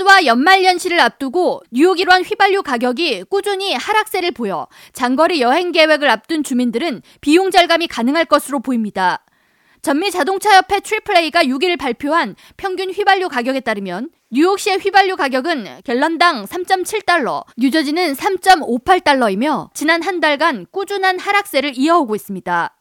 크리스마스와 연말연시를 앞두고 뉴욕 일원 휘발유 가격이 꾸준히 하락세를 보여 장거리 여행 계획을 앞둔 주민들은 비용 절감이 가능할 것으로 보입니다. 전미 자동차협회 Triple A가 6일 발표한 평균 휘발유 가격에 따르면 뉴욕시의 휘발유 가격은 갤런당 3.7달러, 뉴저지는 3.58달러이며 지난 한 달간 꾸준한 하락세를 이어오고 있습니다.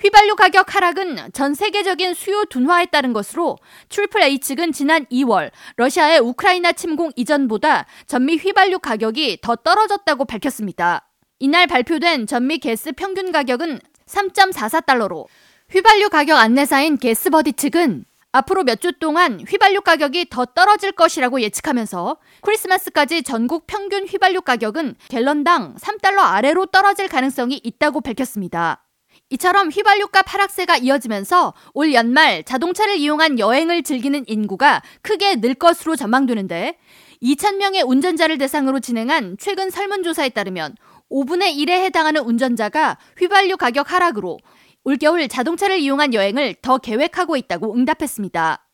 휘발유 가격 하락은 전 세계적인 수요 둔화에 따른 것으로 Triple A 측은 지난 2월 러시아의 우크라이나 침공 이전보다 전미 휘발유 가격이 더 떨어졌다고 밝혔습니다. 이날 발표된 전미 게스 평균 가격은 3.44달러로 휘발유 가격 안내사인 GasBuddy 측은 앞으로 몇 주 동안 휘발유 가격이 더 떨어질 것이라고 예측하면서 크리스마스까지 전국 평균 휘발유 가격은 갤런당 3달러 아래로 떨어질 가능성이 있다고 밝혔습니다. 이처럼 휘발유값 하락세가 이어지면서 올 연말 자동차를 이용한 여행을 즐기는 인구가 크게 늘 것으로 전망되는데 2,000명의 운전자를 대상으로 진행한 최근 설문조사에 따르면 5분의 1에 해당하는 운전자가 휘발유 가격 하락으로 올겨울 자동차를 이용한 여행을 더 계획하고 있다고 응답했습니다.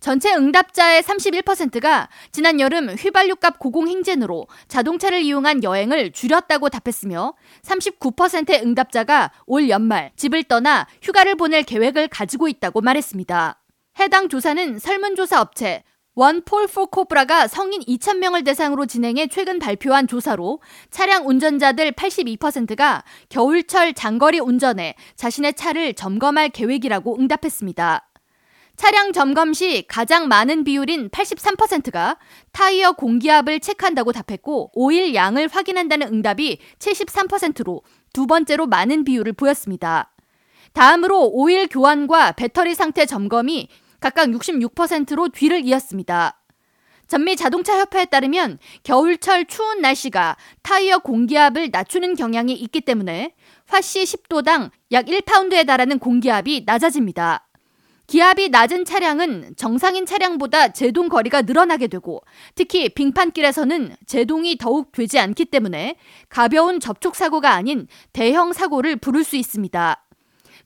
전체 응답자의 31%가 지난 여름 휘발유값 고공행진으로 자동차를 이용한 여행을 줄였다고 답했으며 39%의 응답자가 올 연말 집을 떠나 휴가를 보낼 계획을 가지고 있다고 말했습니다. 해당 조사는 설문조사 업체 OnePoll for Cobra가 성인 2,000명을 대상으로 진행해 최근 발표한 조사로 차량 운전자들 82%가 겨울철 장거리 운전에 자신의 차를 점검할 계획이라고 응답했습니다. 차량 점검 시 가장 많은 비율인 83%가 타이어 공기압을 체크한다고 답했고 오일 양을 확인한다는 응답이 73%로 두 번째로 많은 비율을 보였습니다. 다음으로 오일 교환과 배터리 상태 점검이 각각 66%로 뒤를 이었습니다. 전미 자동차 협회에 따르면 겨울철 추운 날씨가 타이어 공기압을 낮추는 경향이 있기 때문에 화씨 10도당 약 1파운드에 달하는 공기압이 낮아집니다. 기압이 낮은 차량은 정상인 차량보다 제동 거리가 늘어나게 되고 특히 빙판길에서는 제동이 더욱 되지 않기 때문에 가벼운 접촉 사고가 아닌 대형 사고를 부를 수 있습니다.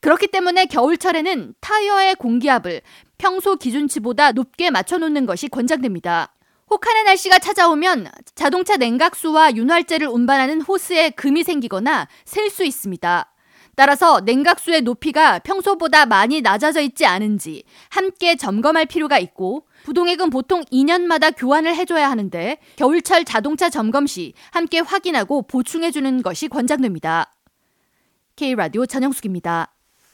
그렇기 때문에 겨울철에는 타이어의 공기압을 평소 기준치보다 높게 맞춰놓는 것이 권장됩니다. 혹한의 날씨가 찾아오면 자동차 냉각수와 윤활제를 운반하는 호스에 금이 생기거나 셀 수 있습니다. 따라서 냉각수의 높이가 평소보다 많이 낮아져 있지 않은지 함께 점검할 필요가 있고 부동액은 보통 2년마다 교환을 해줘야 하는데 겨울철 자동차 점검 시 함께 확인하고 보충해주는 것이 권장됩니다. K라디오 전영숙입니다.